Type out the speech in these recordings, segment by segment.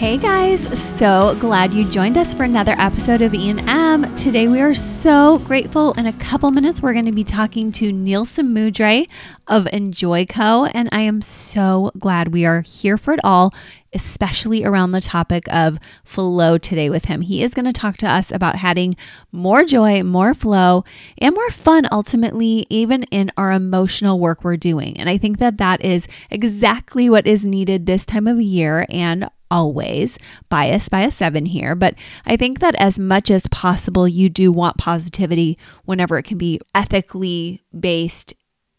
Hey guys, so glad you joined us for another episode of E&M. Today we are so grateful. In a couple minutes, we're going to be talking to Neil Samudre of Enjoyco, and I am so glad we are here for it all, especially around the topic of flow today with him. He is going to talk to us about having more joy, more flow, and more fun ultimately, even in our emotional work we're doing. And I think that that is exactly what is needed this time of year and always biased by a seven here, but I think that as much as possible, you do want positivity whenever it can be ethically based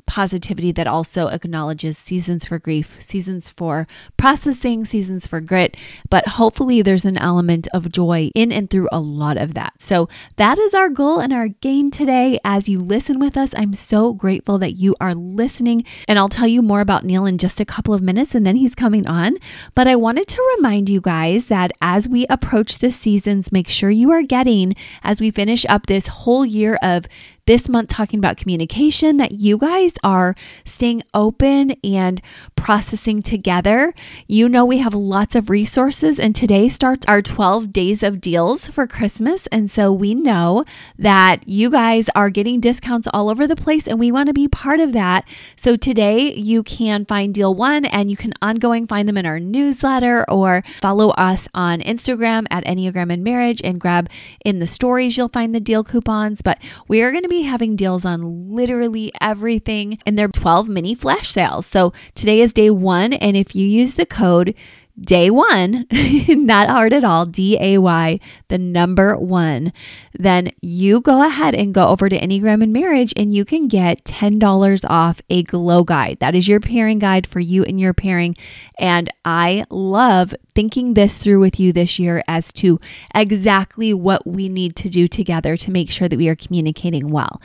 positivity that also acknowledges seasons for grief, seasons for processing, seasons for grit. But hopefully, there's an element of joy in and through a lot of that. So, that is our goal and our gain today. As you listen with us, I'm so grateful that you are listening. And I'll tell you more about Neil in just a couple of minutes, and then he's coming on. But I wanted to remind you guys that as we approach the seasons, make sure you are getting, as we finish up this whole year of this month talking about communication, that you guys are staying open and processing together. You know, we have lots of resources, and today starts our 12 days of deals for Christmas. And so we know that you guys are getting discounts all over the place, and we want to be part of that. So today you can find deal one, and you can ongoing find them in our newsletter or follow us on Instagram at Enneagram and Marriage and grab in the stories, you'll find the deal coupons. But we are going to be having deals on literally everything and they're 12 mini flash sales. So today is day one. And if you use the code day one, not hard at all, D A Y, the number one, then you go ahead and go over to Enneagram and Marriage and you can get $10 off a glow guide. That is your pairing guide for you and your pairing. And I love thinking this through with you this year as to exactly what we need to do together to make sure that we are communicating well.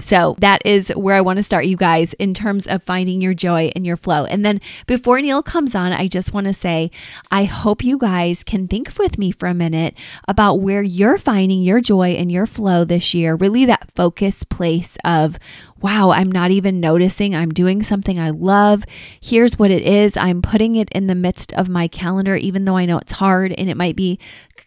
So that is where I want to start, you guys, in terms of finding your joy and your flow. And then before Neil comes on, I just want to say, I hope you guys can think with me for a minute about where you're finding your joy and your flow this year, really that focus place of wow, I'm not even noticing. I'm doing something I love. Here's what it is. I'm putting it in the midst of my calendar, even though I know it's hard and it might be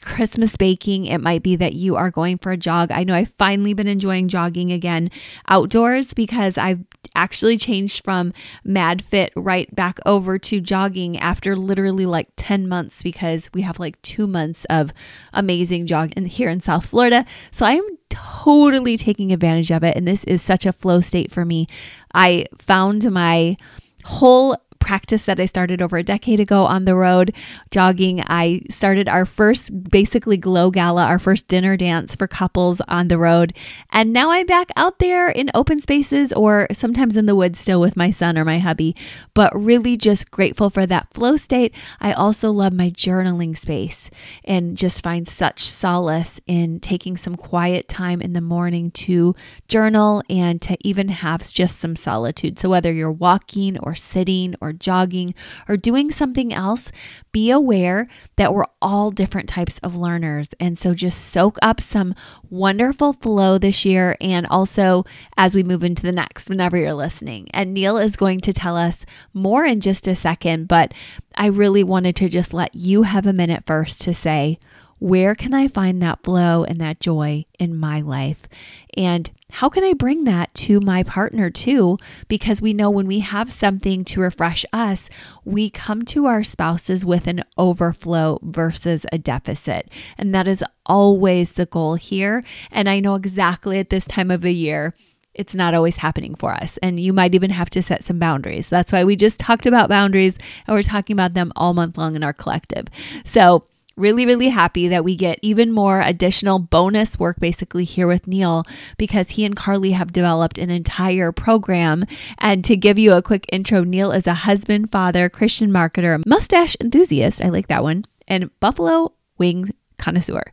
Christmas baking. It might be that you are going for a jog. I know I've finally been enjoying jogging again outdoors because I've actually changed from MadFit right back over to jogging after literally like 10 months because we have like two months of amazing jogging here in South Florida. So I'm totally taking advantage of it. And this is such a flow state for me. I found my whole practice that I started over a decade ago on the road jogging. I started our first basically glow gala, our first dinner dance for couples on the road. And now I'm back out there in open spaces or sometimes in the woods still with my son or my hubby, but really just grateful for that flow state. I also love my journaling space and just find such solace in taking some quiet time in the morning to journal and to even have just some solitude. So whether you're walking or sitting or jogging or doing something else, be aware that we're all different types of learners. And so just soak up some wonderful flow this year and also as we move into the next, whenever you're listening. And Neil is going to tell us more in just a second, but I really wanted to just let you have a minute first to say, where can I find that flow and that joy in my life? And how can I bring that to my partner too? Because we know when we have something to refresh us, we come to our spouses with an overflow versus a deficit. And that is always the goal here. And I know exactly at this time of a year, it's not always happening for us. And you might even have to set some boundaries. That's why we just talked about boundaries and we're talking about them all month long in our collective. So, really, really happy that we get even more additional bonus work basically here with Neil because he and Carly have developed an entire program. And to give you a quick intro, Neil is a husband, father, Christian marketer, mustache enthusiast. I like that one. And Buffalo wing connoisseur.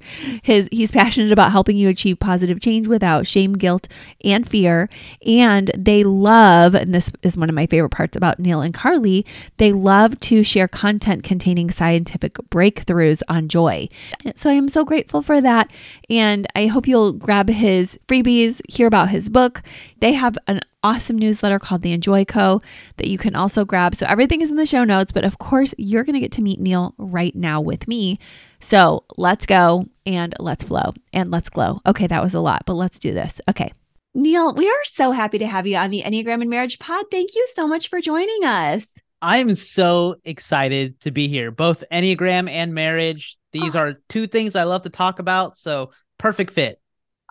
His he's passionate about helping you achieve positive change without shame, guilt, and fear. And they love, and this is one of my favorite parts about Neil and Carly, they love to share content containing scientific breakthroughs on joy. So I am so grateful for that. And I hope you'll grab his freebies, hear about his book. They have an awesome newsletter called The Enjoy Co. that you can also grab. So everything is in the show notes, but of course, you're going to get to meet Neil right now with me. So let's go and let's flow and let's glow. Okay, that was a lot, but let's do this. Okay. Neil, we are so happy to have you on the Enneagram and Marriage Pod. Thank you so much for joining us. I'm so excited to be here. Both Enneagram and marriage. These oh. are two things I love to talk about. So perfect fit.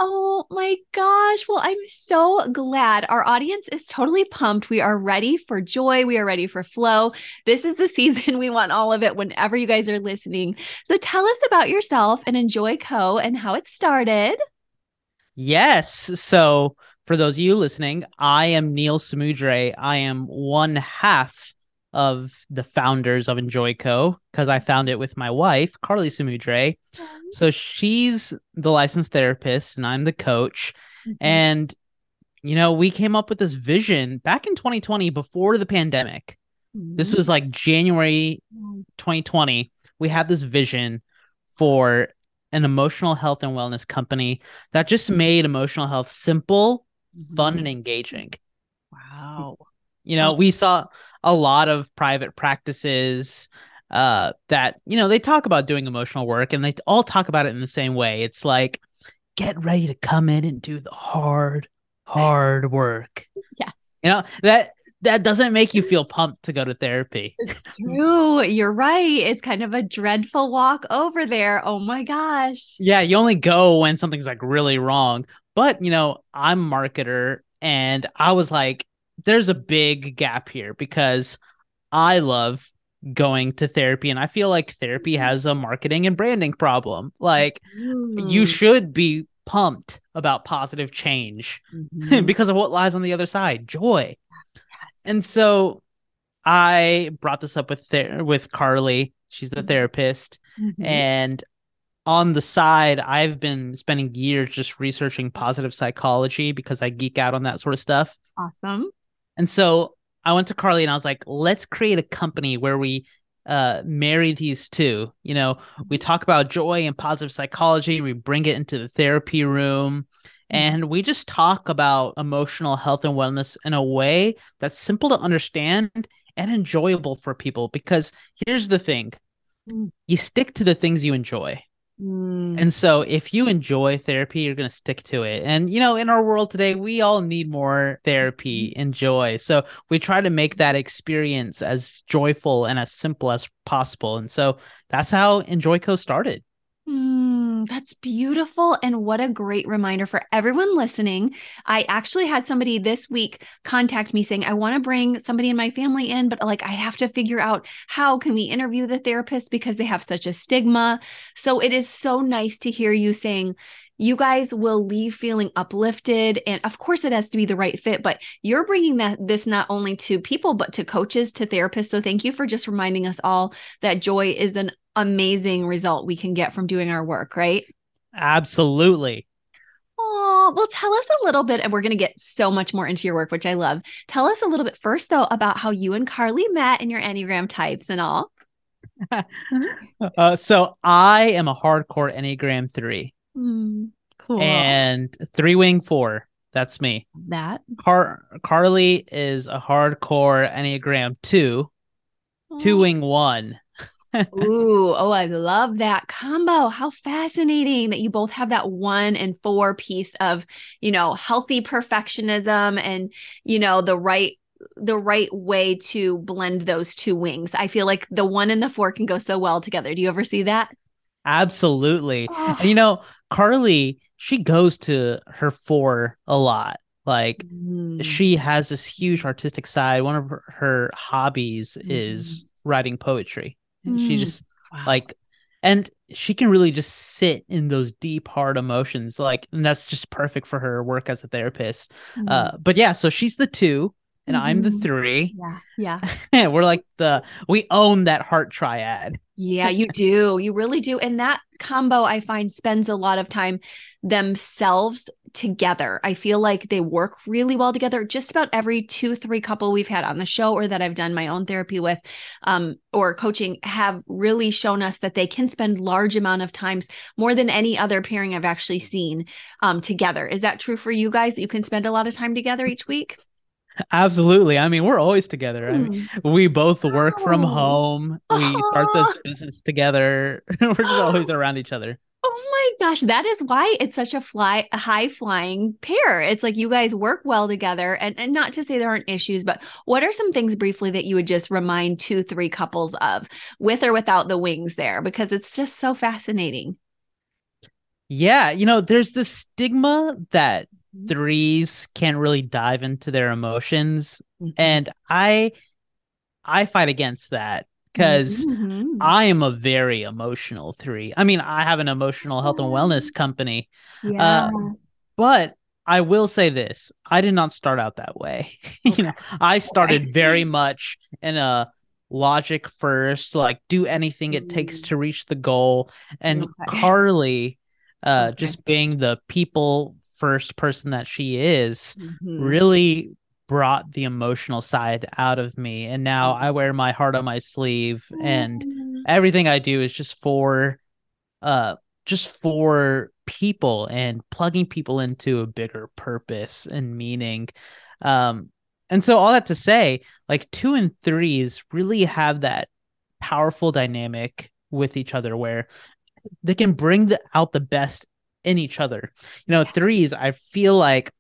Oh my gosh. Well, I'm so glad. Our audience is totally pumped. We are ready for joy. We are ready for flow. This is the season. We want all of it whenever you guys are listening. So tell us about yourself and Enjoy Co. and how it started. Yes. So for those of you listening, I am Neil Samudre. I am one half of the founders of Enjoy Co. because I found it with my wife, Carly Samudre. So she's the licensed therapist and I'm the coach. Mm-hmm. And, you know, we came up with this vision back in 2020 before the pandemic. Mm-hmm. This was like January 2020. We had this vision for an emotional health and wellness company that just made emotional health simple, mm-hmm. fun, and engaging. Wow. You know, we saw a lot of private practices uh, that you know they talk about doing emotional work and they all talk about it in the same way. It's like get ready to come in and do the hard hard work. Yes. You know that that doesn't make you feel pumped to go to therapy. It's true. You're right. It's kind of a dreadful walk over there. Oh my gosh. Yeah you only go when something's like really wrong. But you know i'm marketer and i was like there's a big gap here because i love going to therapy and i feel like therapy mm-hmm. has a marketing and branding problem like mm. you should be pumped about positive change mm-hmm. because of what lies on the other side joy yes. and so i brought this up with ther- with carly she's the mm-hmm. therapist mm-hmm. and on the side i've been spending years just researching positive psychology because i geek out on that sort of stuff awesome and so I went to Carly and I was like, let's create a company where we uh marry these two. You know, we talk about joy and positive psychology, we bring it into the therapy room, and we just talk about emotional health and wellness in a way that's simple to understand and enjoyable for people because here's the thing. Mm. You stick to the things you enjoy. Mm. And so if you enjoy therapy, you're going to stick to it. And, you know, in our world today, we all need more therapy mm-hmm. and joy. So we try to make that experience as joyful and as simple as possible. And so that's how EnjoyCo started. Mm, that's beautiful. And what a great reminder for everyone listening. I actually had somebody this week contact me saying, I want to bring somebody in my family in, but like I have to figure out how can we interview the therapist because they have such a stigma. So it is so nice to hear you saying, you guys will leave feeling uplifted and of course it has to be the right fit but you're bringing that this not only to people but to coaches to therapists so thank you for just reminding us all that joy is an amazing result we can get from doing our work, right? Absolutely. Oh, well, tell us a little bit, and we're going to get so much more into your work, which I love. Tell us a little bit first, though, about how you and Carly met and your Enneagram types and all. uh, so I am a hardcore Enneagram three. Mm, cool. And three wing four. That's me. That. Car- Carly is a hardcore Enneagram two, two wing one. Ooh, oh, I love that combo. How fascinating that you both have that one and four piece of, you know, healthy perfectionism and, you know, the right the right way to blend those two wings. I feel like the one and the four can go so well together. Do you ever see that? Absolutely. Oh. And, you know, Carly, she goes to her four a lot. Like mm. she has this huge artistic side. One of her, her hobbies mm. is writing poetry. Mm. She just wow. like and she can really just sit in those deep hard emotions like and that's just perfect for her work as a therapist Mm-hmm. uh but yeah so she's the two and i'm the Mhm. three yeah. Yeah. we're like the we own that heart triad Yeah, you do. You really do. And that combo I find spends a lot of time themselves together. I feel like they work really well together. Just about every two, three couple we've had on the show or that I've done my own therapy with um, or coaching have really shown us that they can spend large amount of times more than any other pairing I've actually seen um, together. Is that true for you guys that you can spend a lot of time together each week? Absolutely i mean we're always together i mean hmm. we both work from Oh. home we start this business together we're just always around each other Oh my gosh, that is why it's such a fly a high flying pair. It's like you guys work well together and, and not to say there aren't issues, but what are some things briefly that you would just remind two, three couples of with or without the wings there? Because it's just so fascinating. yeah you know there's this stigma that. Threes can't really dive into their emotions Mhm. and i i fight against that because Mhm. i am a very emotional three i mean i have an emotional health and wellness company yeah. but i will say this i did not start out that way you know i started very much in a logic first like do anything it takes Mm. to reach the goal and Okay. carly uh Okay. just being the people first person that she is Mhm. really brought the emotional side out of me and now i wear my heart on my sleeve and Mm. everything i do is just for uh just for people and plugging people into a bigger purpose and meaning um and so all that to say like two and threes really have that powerful dynamic with each other where they can bring the, out the best in each other you know threes i feel like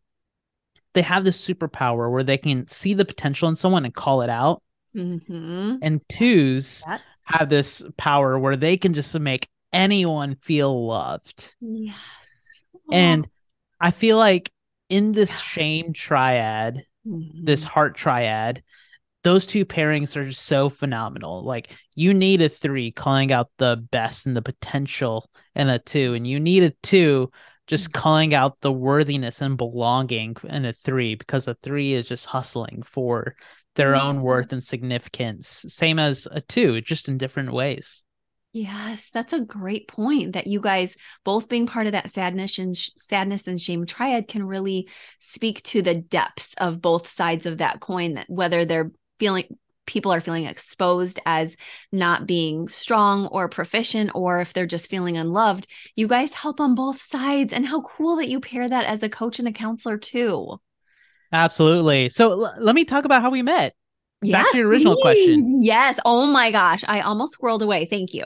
they have this superpower where they can see the potential in someone and call it out Mhm. and twos That- have this power where they can just make anyone feel loved Yes. and i feel like in this shame triad Mhm. this heart triad those two pairings are just so phenomenal. Like you need a three calling out the best and the potential in a two and you need a two just mm-hmm. calling out the worthiness and belonging in a three because a three is just hustling for their own mm-hmm. worth and significance. Same as a two just in different ways. Yes, that's a great point that you guys both being part of that sadness and sh- sadness and shame triad can really speak to the depths of both sides of that coin that whether they're feeling people are feeling exposed as not being strong or proficient or if they're just feeling unloved. You guys help on both sides and how cool that you pair that as a coach and a counselor too. absolutely so l- let me talk about how we met Back to your original please. question. Yes. Oh my gosh. I almost squirreled away. Thank you.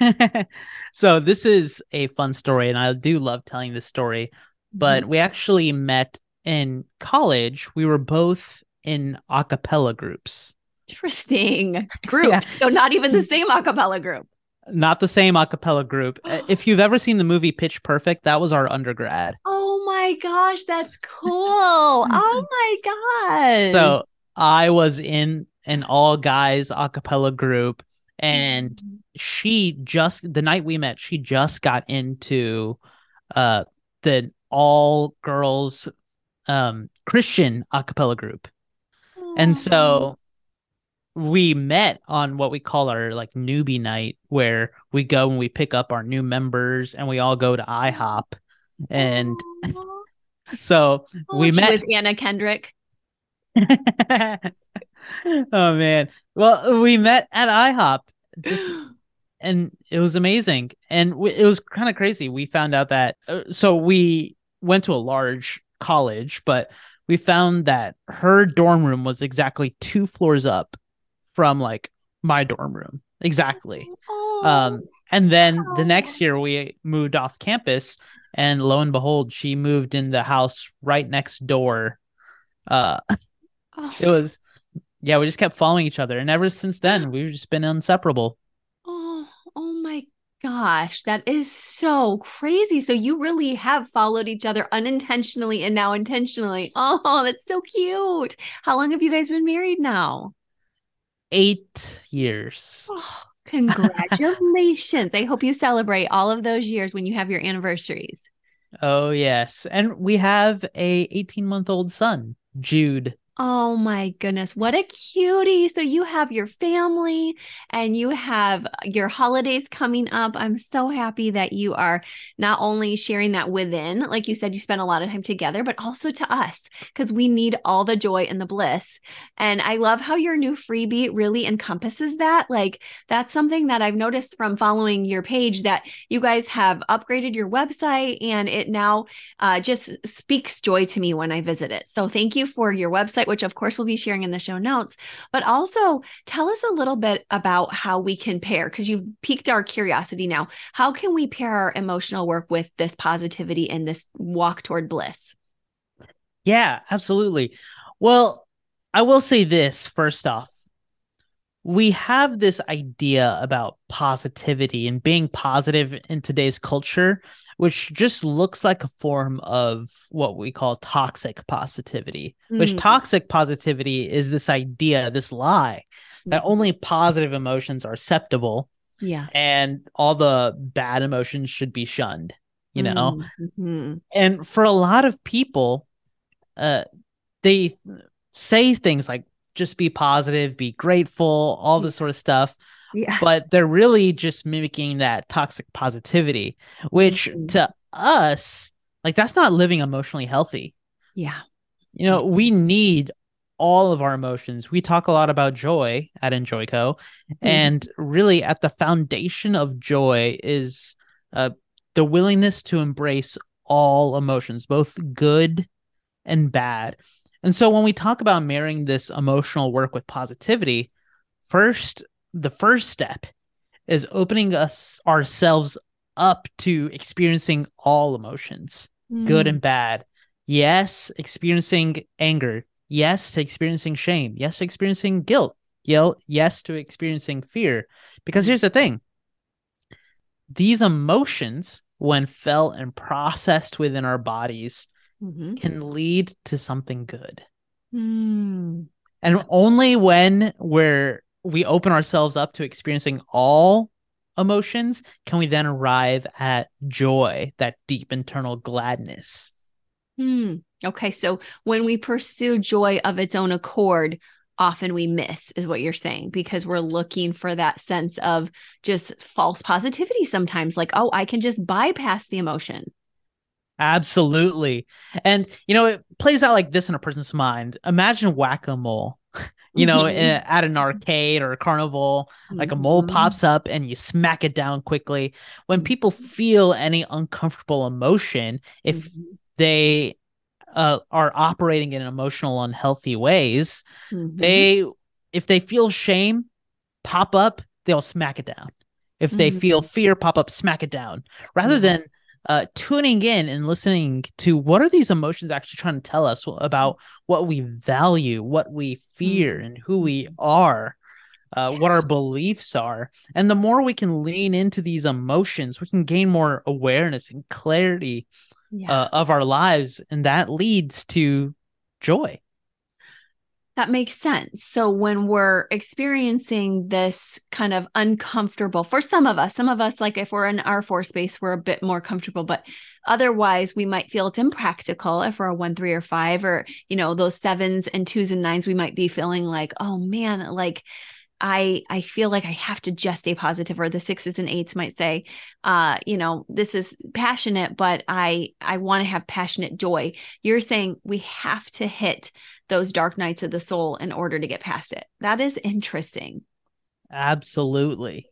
so this is a fun story and i do love telling this story but Mm-hmm. we actually met in college we were both in a cappella groups Interesting groups. So not even the same a cappella group. not the same a cappella group Uh, if you've ever seen the movie pitch perfect that was our undergrad Oh my gosh, that's cool. Oh my gosh. so i was in an all guys a cappella group and she just the night we met she just got into uh the all girls um christian a cappella group and so we met on what we call our like newbie night where we go and we pick up our new members and we all go to ihop. And so we Oh, she met with Anna Kendrick. oh man. Well we met at ihop. Just and it was amazing. And w- it was kind of crazy. We found out that uh, so we went to a large college but we found that her dorm room was exactly two floors up from like my dorm room. Exactly. Oh, um and then the next year we moved off campus and lo and behold she moved in the house right next door. Uh oh, it was yeah we just kept following each other and ever since then we've just been inseparable. Oh, oh my gosh, that is so crazy. So you really have followed each other unintentionally and now intentionally. Oh, that's so cute. How long have you guys been married now? eight years Oh Congratulations. I hope you celebrate all of those years when you have your anniversaries. Oh yes. And we have a 18 month old son, Jude. Oh my goodness, what a cutie. So you have your family and you have your holidays coming up. I'm so happy that you are not only sharing that within, like you said, you spend a lot of time together, but also to us because we need all the joy and the bliss. And I love how your new freebie really encompasses that. Like that's something that I've noticed from following your page that you guys have upgraded your website and it now uh, just speaks joy to me when I visit it. So thank you for your website website, which of course we'll be sharing in the show notes. But also tell us a little bit about how we can pair, because you've piqued our curiosity now. How can we pair our emotional work with this positivity and this walk toward bliss? Yeah, absolutely. Well, I will say this first off. We have this idea about positivity and being positive in today's culture which just looks like a form of what we call toxic positivity, mm. which toxic positivity is this idea, this lie that mm-hmm. only positive emotions are acceptable. Yeah. And all the bad emotions should be shunned, you know? Mm-hmm. And for a lot of people, uh, they say things like just be positive, be grateful, all this sort of stuff. Yeah. But they're really just mimicking that toxic positivity, which mm-hmm. to us, like that's not living emotionally healthy. Yeah. You know, we need all of our emotions. We talk a lot about joy at Enjoyco, mm-hmm. and really at the foundation of joy is uh, the willingness to embrace all emotions, both good and bad. And so when we talk about marrying this emotional work with positivity, first the first step is opening us ourselves up to experiencing all emotions, mm. good and bad. Yes, experiencing anger. Yes, to experiencing shame. Yes, to experiencing guilt. Yes, to experiencing fear. Because mm. here's the thing these emotions, when felt and processed within our bodies, mm-hmm. can lead to something good. Mm. And only when we're we open ourselves up to experiencing all emotions, can we then arrive at joy, that deep internal gladness? Hmm. Okay. So when we pursue joy of its own accord, often we miss, is what you're saying, because we're looking for that sense of just false positivity sometimes, like, oh, I can just bypass the emotion. Absolutely. And, you know, it plays out like this in a person's mind. Imagine whack a mole you know, mm-hmm. at an arcade or a carnival, like a mole mm-hmm. pops up and you smack it down quickly. When people mm-hmm. feel any uncomfortable emotion, if mm-hmm. they uh, are operating in emotional unhealthy ways, mm-hmm. they if they feel shame pop up, they'll smack it down. If they feel fear pop up, smack it down. Rather than uh, tuning in and listening to what are these emotions actually trying to tell us about what we value, what we fear, mm. and who we are, uh, what our beliefs are. And the more we can lean into these emotions, we can gain more awareness and clarity yeah. uh, of our lives. And that leads to joy. That makes sense. So when we're experiencing this kind of uncomfortable for some of us, some of us, like if we're in our four space, we're a bit more comfortable, but otherwise we might feel it's impractical if we're a one, three, or five, or, you know, those sevens and twos and nines, we might be feeling like, oh man, like I I feel like I have to just stay positive or the sixes and eights might say uh you know this is passionate but I I want to have passionate joy. You're saying we have to hit those dark nights of the soul in order to get past it. That is interesting. Absolutely.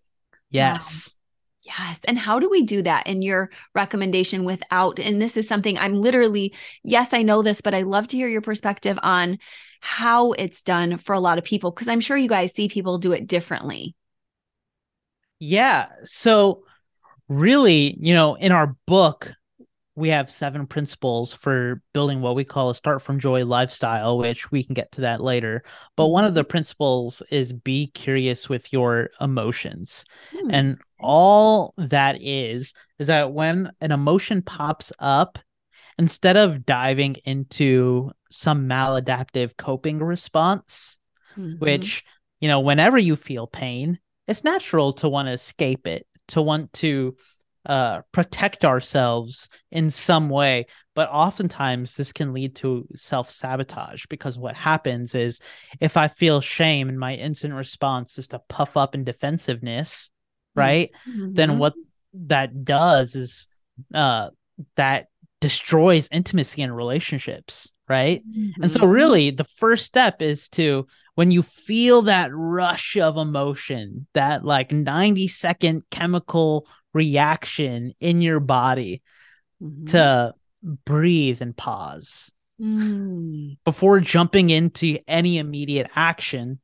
Yes. Wow. Yes. And how do we do that in your recommendation without? And this is something I'm literally, yes, I know this, but I love to hear your perspective on how it's done for a lot of people because I'm sure you guys see people do it differently. Yeah. So, really, you know, in our book, we have seven principles for building what we call a start from joy lifestyle, which we can get to that later. But one of mm-hmm. the principles is be curious with your emotions. Hmm. And all that is, is that when an emotion pops up, instead of diving into some maladaptive coping response, mm-hmm. which, you know, whenever you feel pain, it's natural to want to escape it, to want to uh, protect ourselves in some way. But oftentimes, this can lead to self sabotage because what happens is if I feel shame and my instant response is to puff up in defensiveness, right? Mhm. Then what that does is uh, that destroys intimacy in relationships, right? And so, Mhm. really, the first step is to when you feel that rush of emotion, that like 90 second chemical reaction in your body, Mhm. to breathe and pause Mm. before jumping into any immediate action.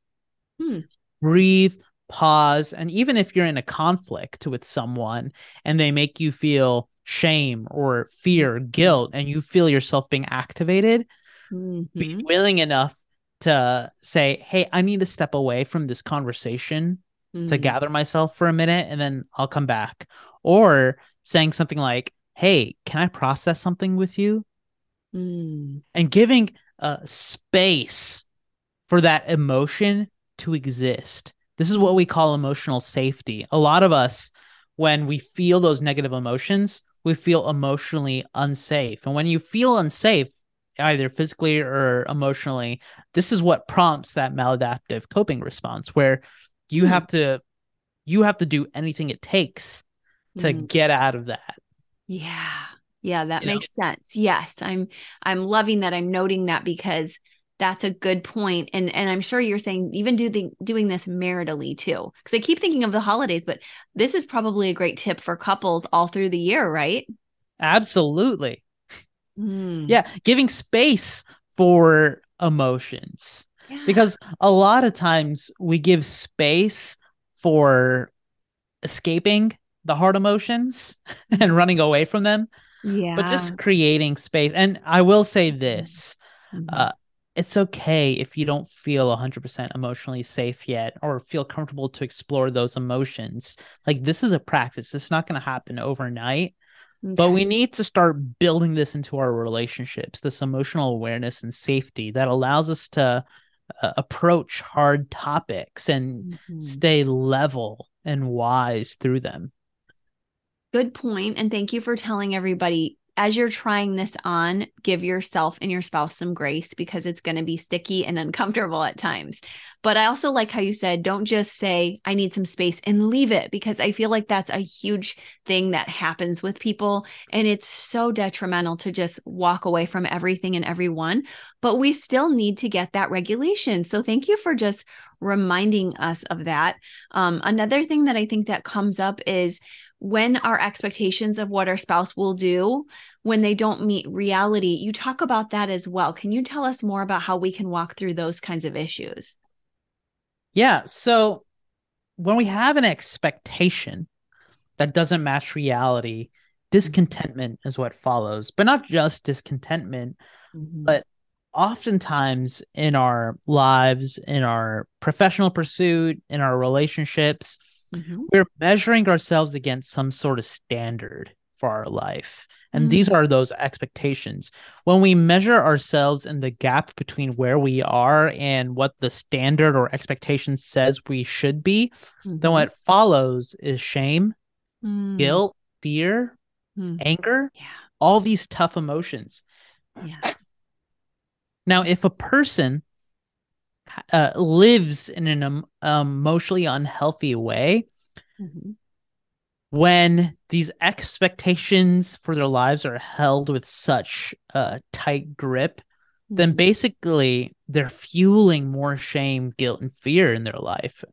Hmm. Breathe, pause, and even if you're in a conflict with someone and they make you feel shame or fear, guilt, and you feel yourself being activated, be Mhm. willing enough to say, Hey, I need to step away from this conversation to Mm. gather myself for a minute and then I'll come back. Or saying something like, Hey, can I process something with you? Mm. And giving uh, space for that emotion to exist. This is what we call emotional safety. A lot of us, when we feel those negative emotions, we feel emotionally unsafe. And when you feel unsafe, either physically or emotionally, this is what prompts that maladaptive coping response where you Hmm. have to you have to do anything it takes to Mm. get out of that. Yeah. Yeah, that You know? makes sense. Yes. I'm I'm loving that. I'm noting that because that's a good point. And and I'm sure you're saying even do the, doing this maritally too. Because I keep thinking of the holidays, but this is probably a great tip for couples all through the year, right? Absolutely. Mm. Yeah, giving space for emotions. Yeah. because a lot of times we give space for escaping the hard emotions and running away from them yeah. but just creating space and i will say this Mhm. uh, it's okay if you don't feel 100% emotionally safe yet or feel comfortable to explore those emotions like this is a practice it's not going to happen overnight but we need to start building this into our relationships this emotional awareness and safety that allows us to uh, approach hard topics and Mhm. stay level and wise through them Good point, And thank you for telling everybody as you're trying this on, give yourself and your spouse some grace because it's going to be sticky and uncomfortable at times. But I also like how you said, don't just say, I need some space and leave it because I feel like that's a huge thing that happens with people. And it's so detrimental to just walk away from everything and everyone. But we still need to get that regulation. So thank you for just reminding us of that. Um, another thing that I think that comes up is when our expectations of what our spouse will do when they don't meet reality. You talk about that as well. Can you tell us more about how we can walk through those kinds of issues? Yeah so when we have an expectation that doesn't match reality discontentment is what follows but not just discontentment but oftentimes in our lives in our professional pursuit in our relationships Mhm. we're measuring ourselves against some sort of standard for our life. And these Mm. are those expectations. When we measure ourselves in the gap between where we are and what the standard or expectation says we should be, then Mhm. what follows is shame, Mm. guilt, fear, Mm. anger, yeah all these tough emotions. yeah Now, if a person uh, lives in an um, emotionally unhealthy way, Mhm. When these expectations for their lives are held with such a tight grip, then Mhm. basically they're fueling more shame, guilt, and fear in their life.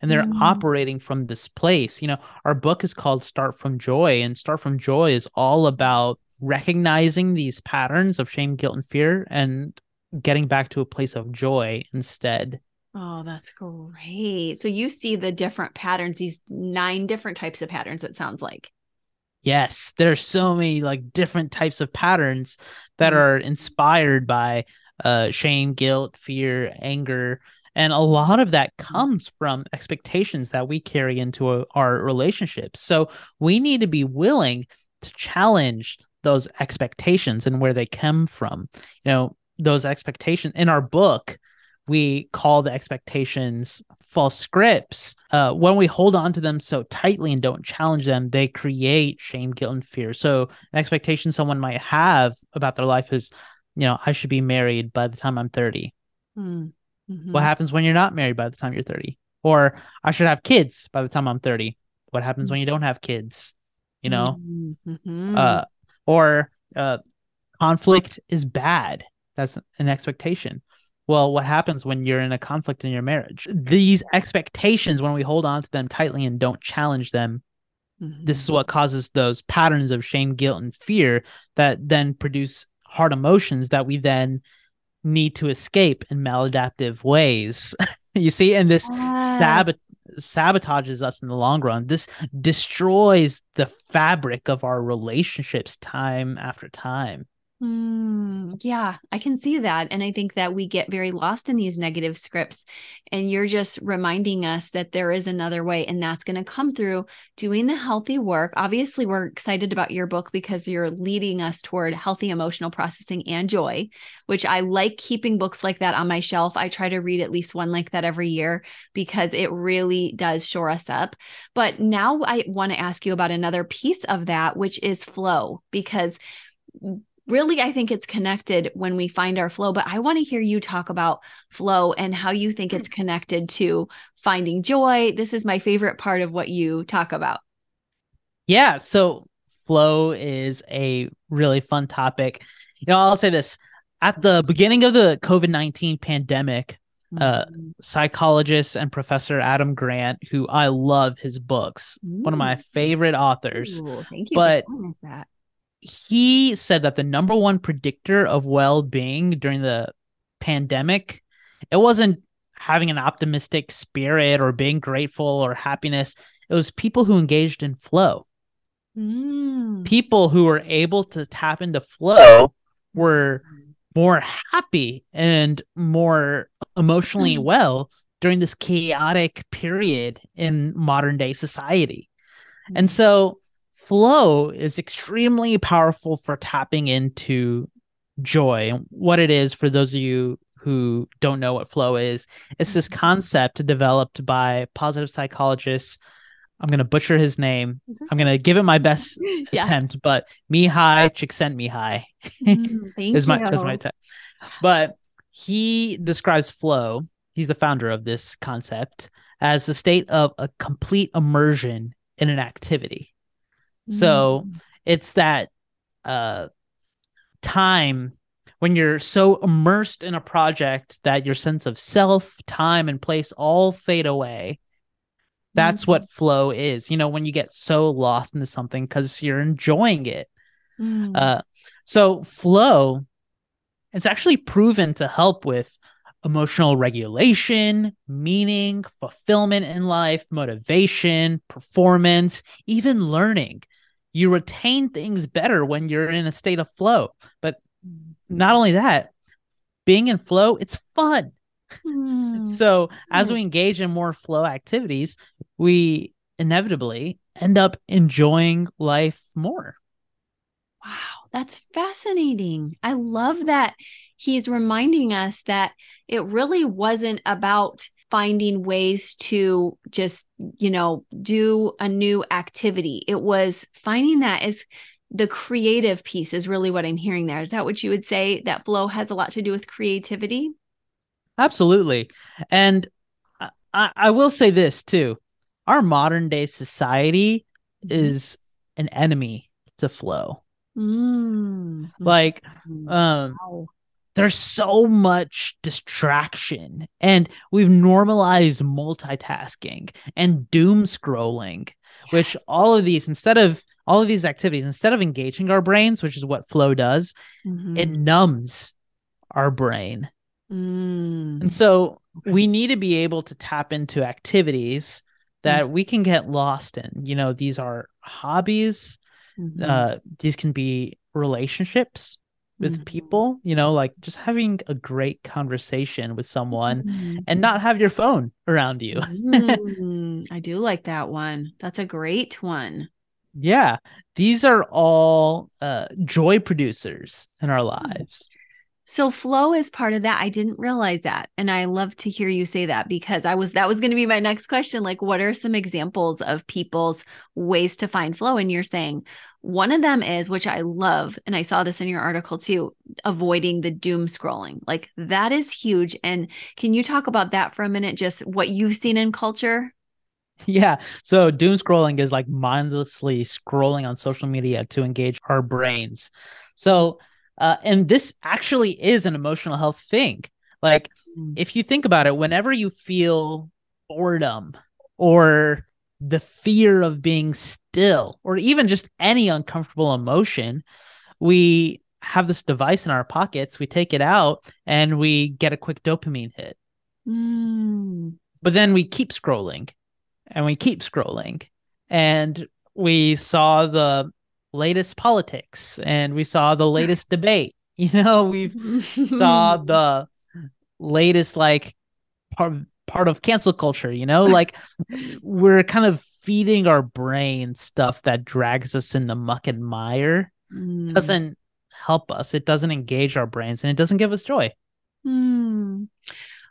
And they're Mm. operating from this place. You know, our book is called Start from Joy, and Start from Joy is all about recognizing these patterns of shame, guilt, and fear and getting back to a place of joy instead. Oh that's great so you see the different patterns these nine different types of patterns it sounds like Yes, there's so many like different types of patterns that Mhm. are inspired by uh shame, guilt, fear, anger, and a lot of that comes from expectations that we carry into a- our relationships. So we need to be willing to challenge those expectations and where they come from. You know, those expectations in our book, we call the expectations false scripts, uh, when we hold on to them so tightly and don't challenge them, they create shame, guilt, and fear. So, an expectation someone might have about their life is, you know, I should be married by the time I'm 30. Mm-hmm. What happens when you're not married by the time you're 30? Or I should have kids by the time I'm 30. What happens when you don't have kids? You know? Mm-hmm. Uh, or uh, conflict is bad. That's an expectation. Well, what happens when you're in a conflict in your marriage? These expectations, when we hold on to them tightly and don't challenge them, this is mm-hmm. what causes those patterns of shame, guilt, and fear that then produce hard emotions that we then need to escape in maladaptive ways. you see, and this Yes. sabot- sabotages us in the long run. This destroys the fabric of our relationships time after time. Mm, yeah, I can see that. And I think that we get very lost in these negative scripts. And you're just reminding us that there is another way, and that's going to come through doing the healthy work. Obviously, we're excited about your book because you're leading us toward healthy emotional processing and joy, which I like keeping books like that on my shelf. I try to read at least one like that every year because it really does shore us up. But now I want to ask you about another piece of that, which is flow, because really i think it's connected when we find our flow but i want to hear you talk about flow and how you think it's mm-hmm. connected to finding joy. This is my favorite part of what you talk about. Yeah, so flow is a really fun topic. You know, I'll say this. At the beginning of the COVID 19 pandemic, Uh, mm-hmm. psychologist and professor Adam Grant, who I love his books, one of my mm. favorite authors. Ooh, thank you but- for that he said that the number one predictor of well-being during the pandemic it wasn't having an optimistic spirit or being grateful or happiness. It was people who engaged in flow. Mm. people who were able to tap into flow were more happy and more emotionally Mm. well during this chaotic period in modern day society. And so flow is extremely powerful for tapping into joy. And what it is for those of you who don't know what flow is, it's this concept developed by positive psychologists. I'm going to butcher his name. I'm going to give it my best yeah attempt, but Mihai Csikszentmihalyi Mm, is my you is my attempt. But he describes flow. He's the founder of this concept as the state of a complete immersion in an activity. So Mm. it's that uh time when you're so immersed in a project that your sense of self, time, and place all fade away. That's Mhm. what flow is. You know, when you get so lost into something because you're enjoying it. Mm. Uh, so flow is actually proven to help with emotional regulation, meaning, fulfillment in life, motivation, performance, even learning. You retain things better when you're in a state of flow. But not only that, being in flow, it's fun. Mm. So as Mm. we engage in more flow activities, we inevitably end up enjoying life more. Wow, that's fascinating. I love that he's reminding us that it really wasn't about finding ways to just, you know, do a new activity. It was finding that as the creative piece is really what I'm hearing there. Is that what you would say that flow has a lot to do with creativity? Absolutely. And I- I, will say this too. Our modern day society is an enemy to flow. Mm. Like, Mm. um, Wow. There's so much distraction and we've normalized multitasking and doom scrolling, which all of these, instead of all of these activities, instead of engaging our brains, which is what flow does, Mhm. it numbs our brain. Mm. And so we need to be able to tap into activities that we can get lost in. You know, these are hobbies, Mhm. uh, these can be relationships with Mhm. people, you know, like just having a great conversation with someone Mhm. and not have your phone around you. Mm, I do like that one. That's a great one. yeah, these are all uh, joy producers in our lives. So flow is part of that. I didn't realize that. And I love to hear you say that because I was that was going to be my next question like what are some examples of people's ways to find flow and you're saying one of them is which I love and I saw this in your article too, avoiding the doom scrolling. Like that is huge and can you talk about that for a minute just what you've seen in culture? Yeah. So doom scrolling is like mindlessly scrolling on social media to engage our brains. So uh, and this actually is an emotional health thing. Like, mm. if you think about it, whenever you feel boredom or the fear of being still, or even just any uncomfortable emotion, we have this device in our pockets, we take it out, and we get a quick dopamine hit. Mm. But then we keep scrolling and we keep scrolling. And we saw the latest politics and we saw the latest debate. You know, we saw the latest like part part of cancel culture, you know, like we're kind of feeding our brain stuff that drags us in the muck and mire. Mm. Doesn't help us. It doesn't engage our brains and it doesn't give us joy. Mm.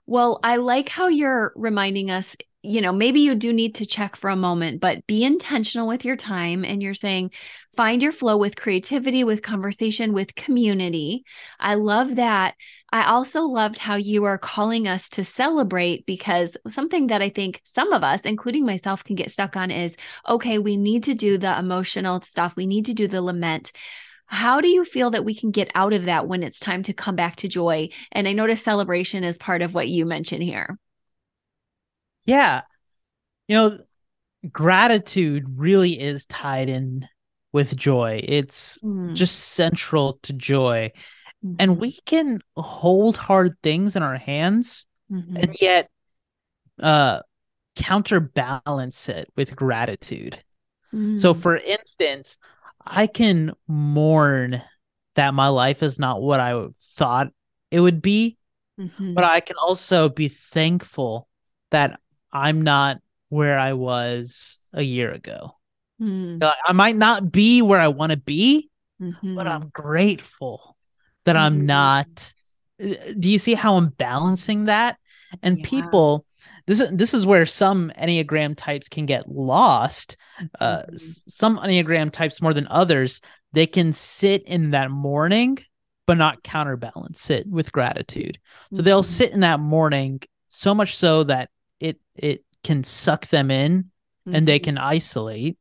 Well, I like how you're reminding us you know, maybe you do need to check for a moment, but be intentional with your time. And you're saying, find your flow with creativity, with conversation, with community. I love that. I also loved how you are calling us to celebrate because something that I think some of us, including myself, can get stuck on is okay, we need to do the emotional stuff, we need to do the lament. How do you feel that we can get out of that when it's time to come back to joy? And I notice celebration is part of what you mentioned here. Yeah. You know, gratitude really is tied in with joy. It's mm. just central to joy. Mm-hmm. And we can hold hard things in our hands mm-hmm. and yet uh counterbalance it with gratitude. Mm. So for instance, I can mourn that my life is not what I thought it would be, mm-hmm. but I can also be thankful that I'm not where I was a year ago. Mm. I might not be where I want to be, mm-hmm. but I'm grateful that mm-hmm. I'm not. Uh, do you see how I'm balancing that? And yeah. people, this is this is where some Enneagram types can get lost. Uh, mm-hmm. Some Enneagram types more than others, they can sit in that mourning, but not counterbalance it with gratitude. So they'll mm-hmm. sit in that mourning so much so that it can suck them in mm-hmm. and they mm-hmm. can isolate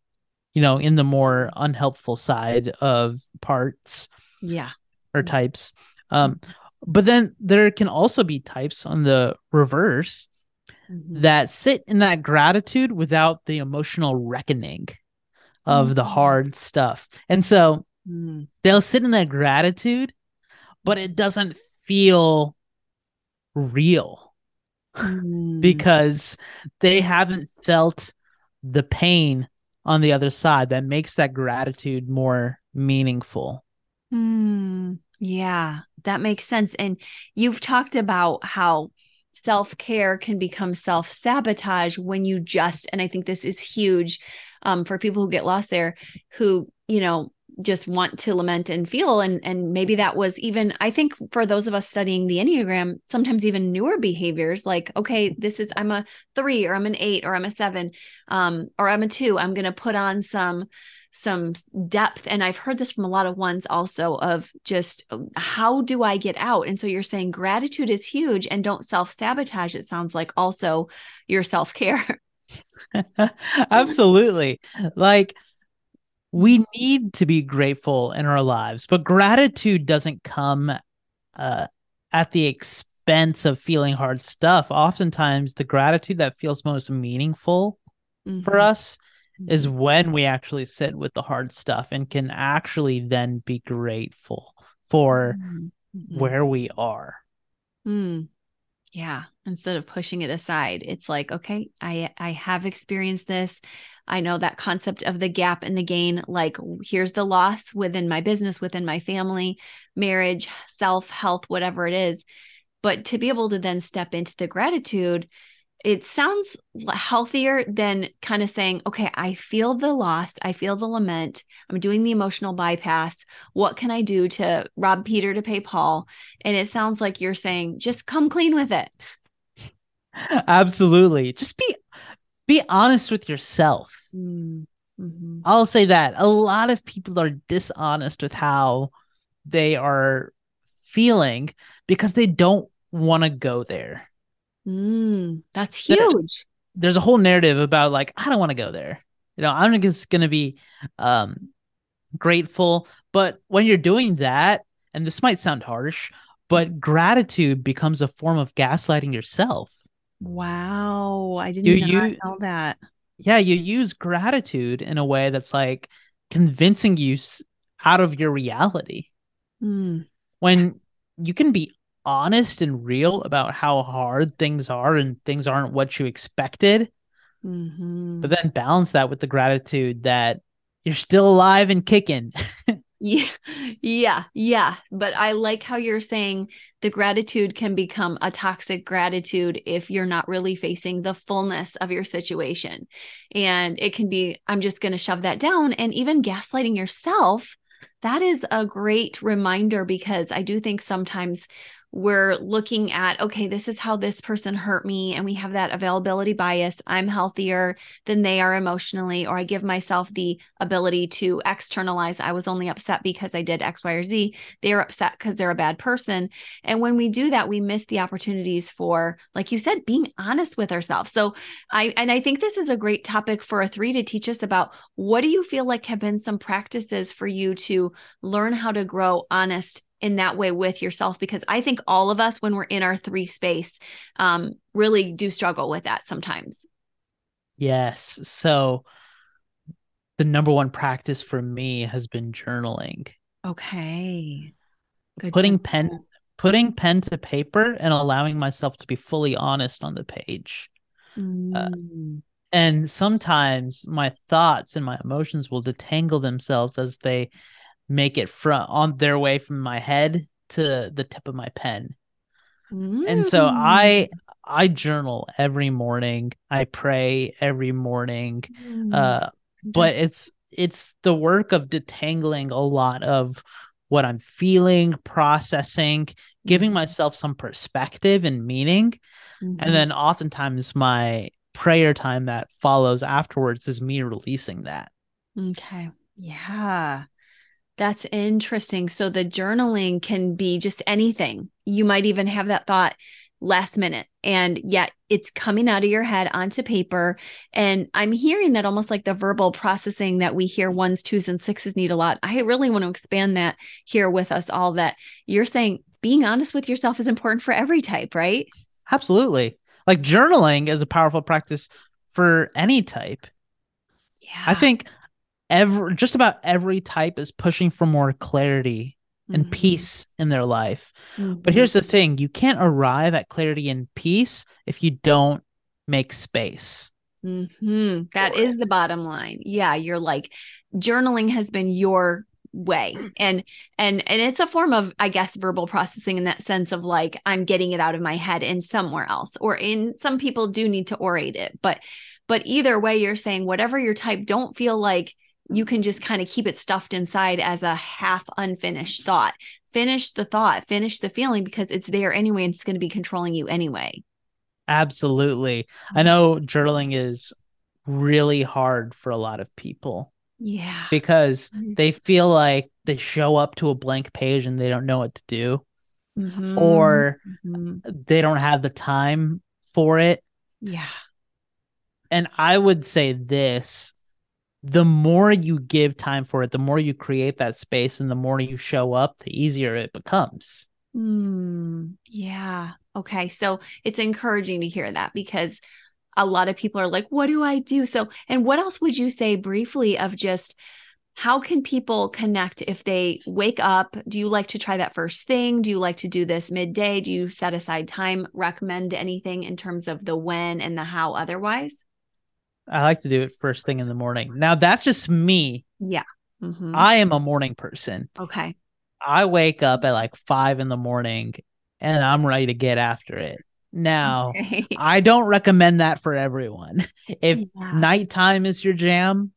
you know in the more unhelpful side of parts yeah or types um mm-hmm. but then there can also be types on the reverse mm-hmm. that sit in that gratitude without the emotional reckoning of mm-hmm. the hard stuff and so mm. they'll sit in that gratitude but it doesn't feel real mm. because they haven't felt the pain on the other side that makes that gratitude more meaningful. Mm, yeah, that makes sense. And you've talked about how self care can become self sabotage when you just, and I think this is huge um, for people who get lost there, who, you know, just want to lament and feel and and maybe that was even i think for those of us studying the enneagram sometimes even newer behaviors like okay this is i'm a 3 or i'm an 8 or i'm a 7 um or i'm a 2 i'm going to put on some some depth. And i've heard this from a lot of ones also of just how do i get out? And so you're saying gratitude is huge and don't self sabotage it sounds like also your self care absolutely. Like we need to be grateful in our lives, but gratitude doesn't come uh, at the expense of feeling hard stuff. Oftentimes, the gratitude that feels most meaningful mm-hmm. for us mm-hmm. is when we actually sit with the hard stuff and can actually then be grateful for mm-hmm. where we are. Mm. Yeah, instead of pushing it aside, it's like, okay, I I have experienced this. I know that concept of the gap and the gain, like here's the loss within my business, within my family, marriage, self, health, whatever it is. But to be able to then step into the gratitude it sounds healthier than kind of saying, okay, I feel the loss, I feel the lament, I'm doing the emotional bypass. What can I do to rob Peter to pay Paul? And it sounds like you're saying, just come clean with it. Absolutely. Just be be honest with yourself. Mm-hmm. I'll say that. A lot of people are dishonest with how they are feeling because they don't want to go there. Mm, that's huge. there's a whole narrative about like I don't want to go there. You know, I'm just gonna be um grateful. But when you're doing that, and this might sound harsh, but gratitude becomes a form of gaslighting yourself. Wow, I didn't you, you, know that. Yeah, you use gratitude in a way that's like convincing you out of your reality. Mm. When you can be honest and real about how hard things are and things aren't what you expected. Mm-hmm. But then balance that with the gratitude that you're still alive and kicking. yeah. Yeah. Yeah. But I like how you're saying the gratitude can become a toxic gratitude if you're not really facing the fullness of your situation. And it can be, I'm just going to shove that down. And even gaslighting yourself that is a great reminder because I do think sometimes we're looking at okay this is how this person hurt me and we have that availability bias i'm healthier than they are emotionally or i give myself the ability to externalize i was only upset because i did x y or z. They're upset because they're a bad person. And when we do that we miss the opportunities for like you said being honest with ourselves. So i and i think this is a great topic for a three to teach us about what do you feel like have been some practices for you to learn how to grow honest in that way with yourself because I think all of us, when we're in our three space, um, really do struggle with that sometimes. Yes. So the number one practice for me has been journaling. Okay. Good putting job. pen putting pen to paper and allowing myself to be fully honest on the page. Mm. Uh, and sometimes my thoughts and my emotions will detangle themselves as they make it from on their way from my head to the tip of my pen. Mm. And so I mm. I journal every morning. I pray every morning. Mm. Uh but it's it's the work of detangling a lot of what I'm feeling, processing, giving mm-hmm. myself some perspective and meaning. Mm-hmm. And then oftentimes my prayer time that follows afterwards is me releasing that. Okay. Yeah. That's interesting. So the journaling can be just anything. You might even have that thought last minute and yet it's coming out of your head onto paper. And i'm hearing that almost like the verbal processing that we hear ones twos and sixes need a lot. I really want to expand that here with us all that you're saying being honest with yourself is important for every type right? Absolutely. Like journaling is a powerful practice for any type. Yeah. i think every just about every type is pushing for more clarity and mm-hmm. peace in their life. Mm-hmm. But here's the thing, you can't arrive at clarity and peace if you don't make space. Mm-hmm. That is the bottom line. Yeah, you're like journaling has been your way and and and it's a form of i guess verbal processing in that sense of like i'm getting it out of my head in somewhere else or in some people do need to orate it but but either way you're saying whatever your type don't feel like you can just kind of keep it stuffed inside as a half unfinished thought. Finish the thought, finish the feeling because it's there anyway and it's going to be controlling you anyway. Absolutely. I know journaling is really hard for a lot of people. Yeah. Because mm-hmm. they feel like they show up to a blank page and they don't know what to do. Mm-hmm. Or mm-hmm. they don't have the time for it. Yeah. And I would say this the more you give time for it, the more you create that space and the more you show up, the easier it becomes. Mm, yeah. Okay. So it's encouraging to hear that because a lot of people are like, what do I do? So, and what else would you say briefly of just how can people connect if they wake up? Do you like to try that first thing? Do you like to do this midday? Do you set aside time? Recommend anything in terms of the when and the how otherwise? I like to do it first thing in the morning. Now that's just me. Yeah. Mm-hmm. I am a morning person. Okay. I wake up at like five in the morning and I'm ready to get after it. Now, Okay. I don't recommend that for everyone. If Yeah. nighttime is your jam,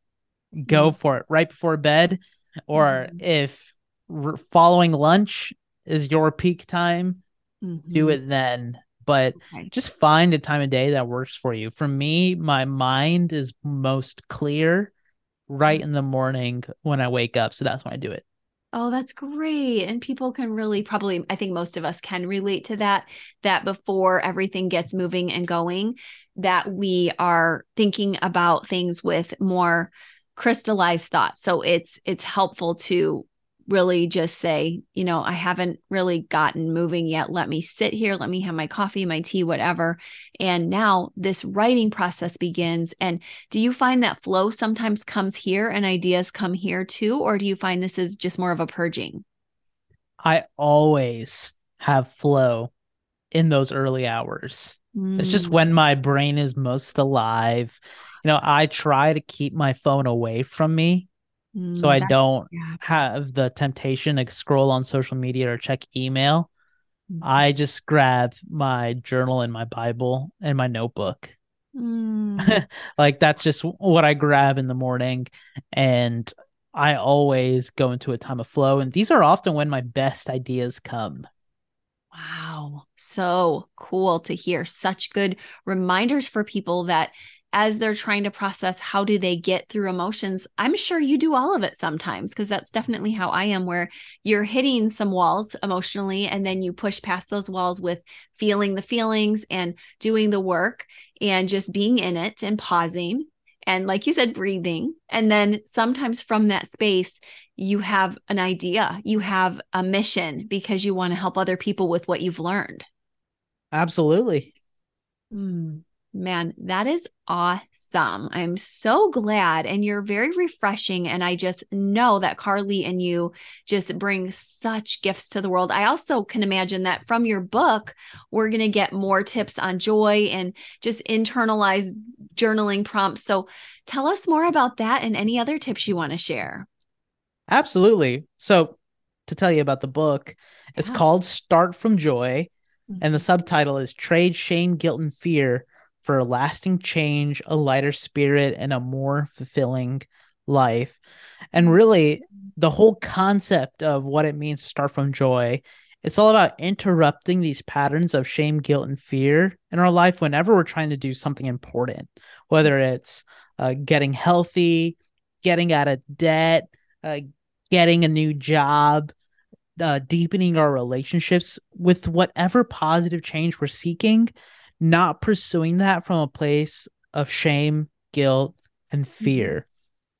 go Mhm. for it right before bed. Or Mhm. if r- following lunch is your peak time, do Mhm. it then. But Okay. just find a time of day that works for you. For me, my mind is most clear right mm-hmm. in the morning when I wake up. So that's when I do it. Oh, that's great. And people can really probably, I think most of us can relate to that, that before everything gets moving and going, that we are thinking about things with more crystallized thoughts. So it's it's helpful to really just say, you know, I haven't really gotten moving yet. Let me sit here, let me have my coffee, my tea, whatever. And now this writing process begins. And do you find that flow sometimes comes here and ideas come here too? Or do you find this is just more of a purging? I always have flow in those early hours. It's just Mm, when my brain is most alive. You know, I try to keep my phone away from me so mm, I don't yeah. have the temptation to scroll on social media or check email. Mhm. I just grab my journal and my Bible and my notebook. Mm, like that's just what I grab in the morning and I always go into a time of flow and these are often when my best ideas come. wow. So cool to hear. Such good reminders for people that as they're trying to process how do they get through emotions, I'm sure you do all of it sometimes because that's definitely how I am, where you're hitting some walls emotionally and then you push past those walls with feeling the feelings and doing the work and just being in it and pausing. And like you said, breathing. And then sometimes from that space, you have an idea, you have a mission because you want to help other people with what you've learned. Absolutely. Mm, man, that is awesome. I'm so glad. And you're very refreshing. And I just know that Carly and you just bring such gifts to the world. I also can imagine that from your book, we're going to get more tips on joy and just internalized journaling prompts. So tell us more about that and any other tips you want to share. Absolutely. So, to tell you about the book, it's Yeah. called Start from Joy, and the Mhm. subtitle is Trade Shame, Guilt, and Fear for a Lasting Change, a Lighter Spirit, and a More Fulfilling Life. And really, the whole concept of what it means to start from joy, it's all about interrupting these patterns of shame, guilt, and fear in our life whenever we're trying to do something important, whether it's uh, getting healthy, getting out of debt, uh, getting a new job, uh, deepening our relationships with whatever positive change we're seeking, not pursuing that from a place of shame, guilt, and fear.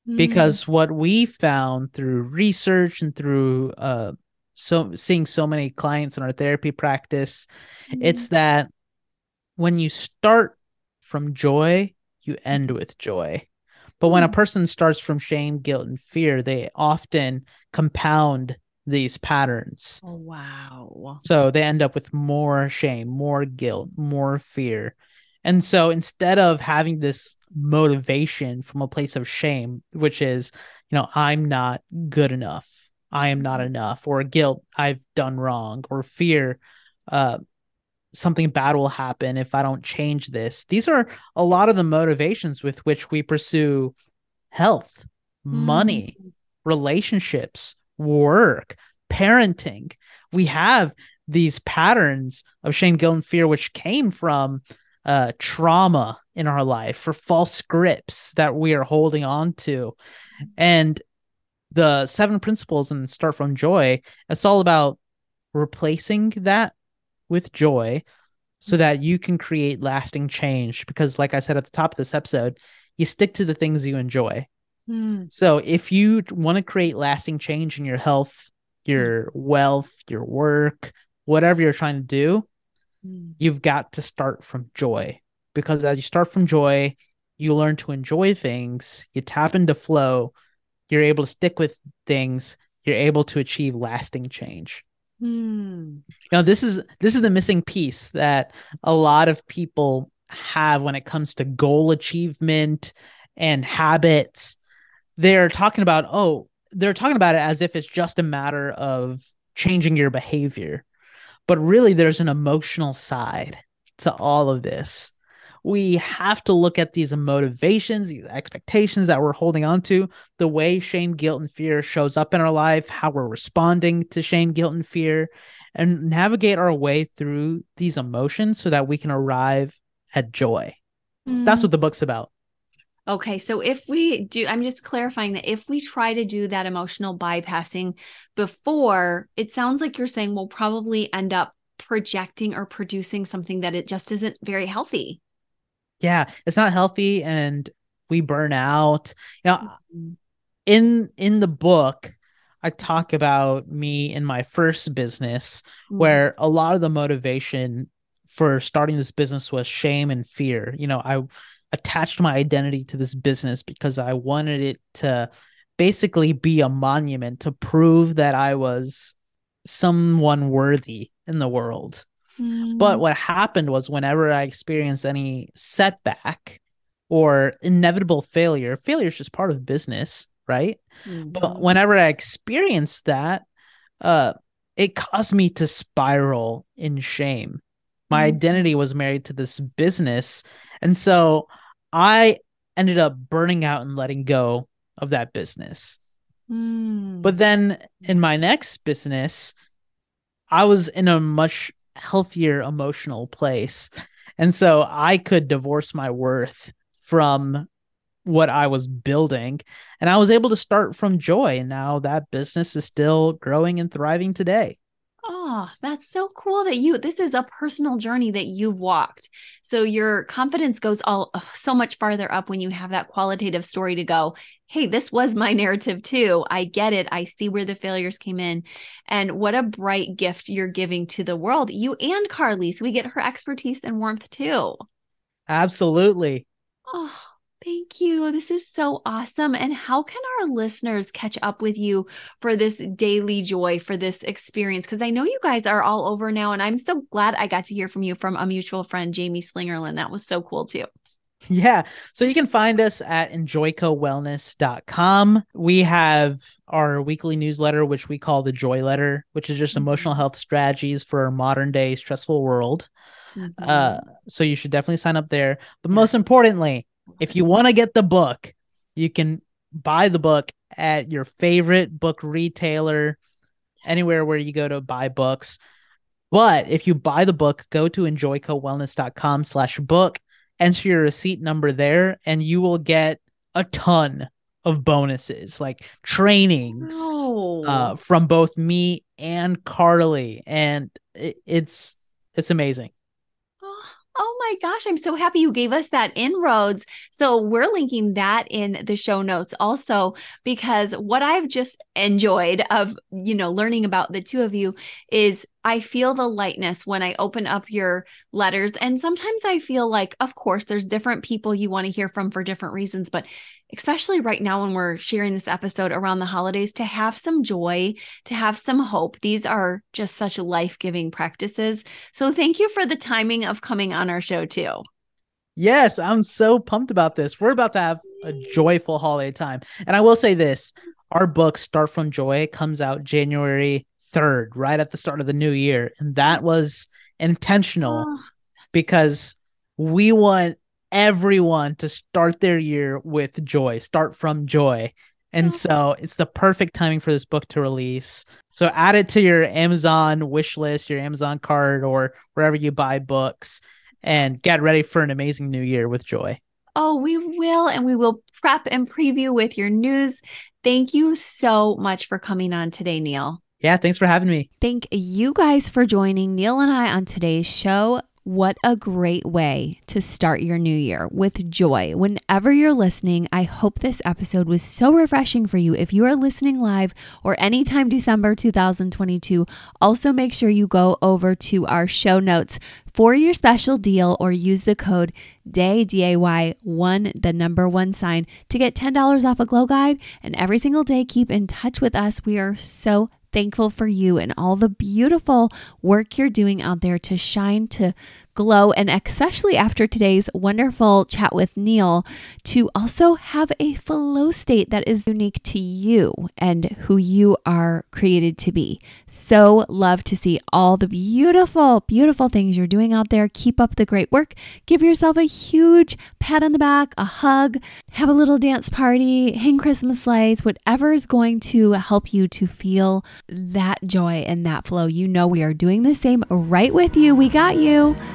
Mm. Because what we found through research and through uh, so seeing so many clients in our therapy practice, it's that when you start from joy, you end with joy. But when a Mm. person starts from shame, guilt, and fear, they often compound these patterns. Oh, wow. So they end up with more shame, more guilt, more fear. And so instead of having this motivation from a place of shame, which is, you know, I'm not good enough, I am not enough, or guilt, I've done wrong, or fear, uh, something bad will happen if I don't change this. These are a lot of the motivations with which we pursue health, money, relationships, work, parenting. We have these patterns of shame, guilt, and fear, which came from uh, trauma in our life for false scripts that we are holding on to. And the seven principles and start from joy, it's all about replacing that with joy so that you can create lasting change. Because, like I said at the top of this episode, you stick to the things you enjoy. Mm. So if you want to create lasting change in your health, your wealth, your work, whatever you're trying to do, Mm. you've got to start from joy. Because as you start from joy, you learn to enjoy things, you tap into flow, you're able to stick with things, you're able to achieve lasting change. Mm. Know, this is this is the missing piece that a lot of people have when it comes to goal achievement and habits. They're talking about, oh, they're talking about it as if it's just a matter of changing your behavior. But really there's an emotional side to all of this. We have to look at these motivations, these expectations that we're holding on to, the way shame, guilt, and fear shows up in our life, how we're responding to shame, guilt, and fear, and navigate our way through these emotions so that we can arrive at joy. Mm. That's what the book's about. Okay, so if we do, I'm just clarifying that if we try to do that emotional bypassing before, it sounds like you're saying we'll probably end up projecting or producing something that it just isn't very healthy. Yeah, it's not healthy and we burn out. You know, mm-hmm. in in the book, I talk about me in my first business mm-hmm. where a lot of the motivation for starting this business was shame and fear. You know, I attached my identity to this business because I wanted it to basically be a monument to prove that I was someone worthy in the world. Mm. But what happened was whenever I experienced any setback or inevitable failure, failure is just part of business, right? Mm-hmm. But whenever I experienced that, uh, it caused me to spiral in shame. My mm-hmm. identity was married to this business. And so I ended up burning out and letting go of that business. Mm. But then in my next business, I was in a much healthier emotional place. And so I could divorce my worth from what I was building. And I was able to start from joy. And now that business is still growing and thriving today. Oh, that's so cool that you this is a personal journey that you've walked. So your confidence goes all so much farther up when you have that qualitative story to go, "Hey, this was my narrative too. I get it. I see where the failures came in." And what a bright gift you're giving to the world. You and Carly, so we get her expertise and warmth too. Absolutely. Oh, Thank you. This is so awesome. And how can our listeners catch up with you for this daily joy, for this experience? Because I know you guys are all over now. And I'm so glad I got to hear from you from a mutual friend, Jamie Slingerland. That was so cool too. Yeah. So you can find us at enjoycowellness.com. We have our weekly newsletter, which we call the Joy Letter, which is just mm-hmm. emotional health strategies for a modern day stressful world. Mm-hmm. Uh, so you should definitely sign up there. But most importantly, if you want to get the book, you can buy the book at your favorite book retailer, anywhere where you go to buy books. But if you buy the book, go to enjoycowellness.com slash book, enter your receipt number there, and you will get a ton of bonuses like trainings oh. uh, from both me and Carly. And it, it's it's amazing. My gosh, I'm so happy you gave us that inroads. So we're linking that in the show notes also because what I've just enjoyed of, you know, learning about the two of you is I feel the lightness when I open up your letters. And sometimes I feel like, of course, there's different people you want to hear from for different reasons, but especially right now when we're sharing this episode around the holidays, to have some joy, to have some hope. These are just such life giving practices. So thank you for the timing of coming on our show, too. Yes, I'm so pumped about this. We're about to have a joyful holiday time. And I will say this our book, Start From Joy, comes out January 3rd, right at the start of the new year. And that was intentional oh. because we want everyone to start their year with joy, start from joy. And so it's the perfect timing for this book to release. So add it to your Amazon wish list, your Amazon card, or wherever you buy books, and get ready for an amazing new year with joy. Oh, we will. And we will prep and preview with your news. Thank you so much for coming on today, Neil. Yeah, thanks for having me. Thank you guys for joining Neil and I on today's show. What a great way to start your new year with joy. Whenever you're listening, I hope this episode was so refreshing for you. If you are listening live or anytime December 2022, also make sure you go over to our show notes for your special deal or use the code DAY, D-A-Y, one, the number one sign to get $10 off a glow guide. And every single day, keep in touch with us. We are so thankful for you and all the beautiful work you're doing out there to shine, to glow, and especially after today's wonderful chat with Neil, to also have a flow state that is unique to you and who you are created to be. So, love to see all the beautiful, beautiful things you're doing out there. Keep up the great work. Give yourself a huge pat on the back, a hug, have a little dance party, hang Christmas lights, whatever is going to help you to feel that joy and that flow. You know, we are doing the same right with you. We got you.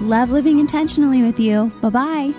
Love living intentionally with you. Bye bye.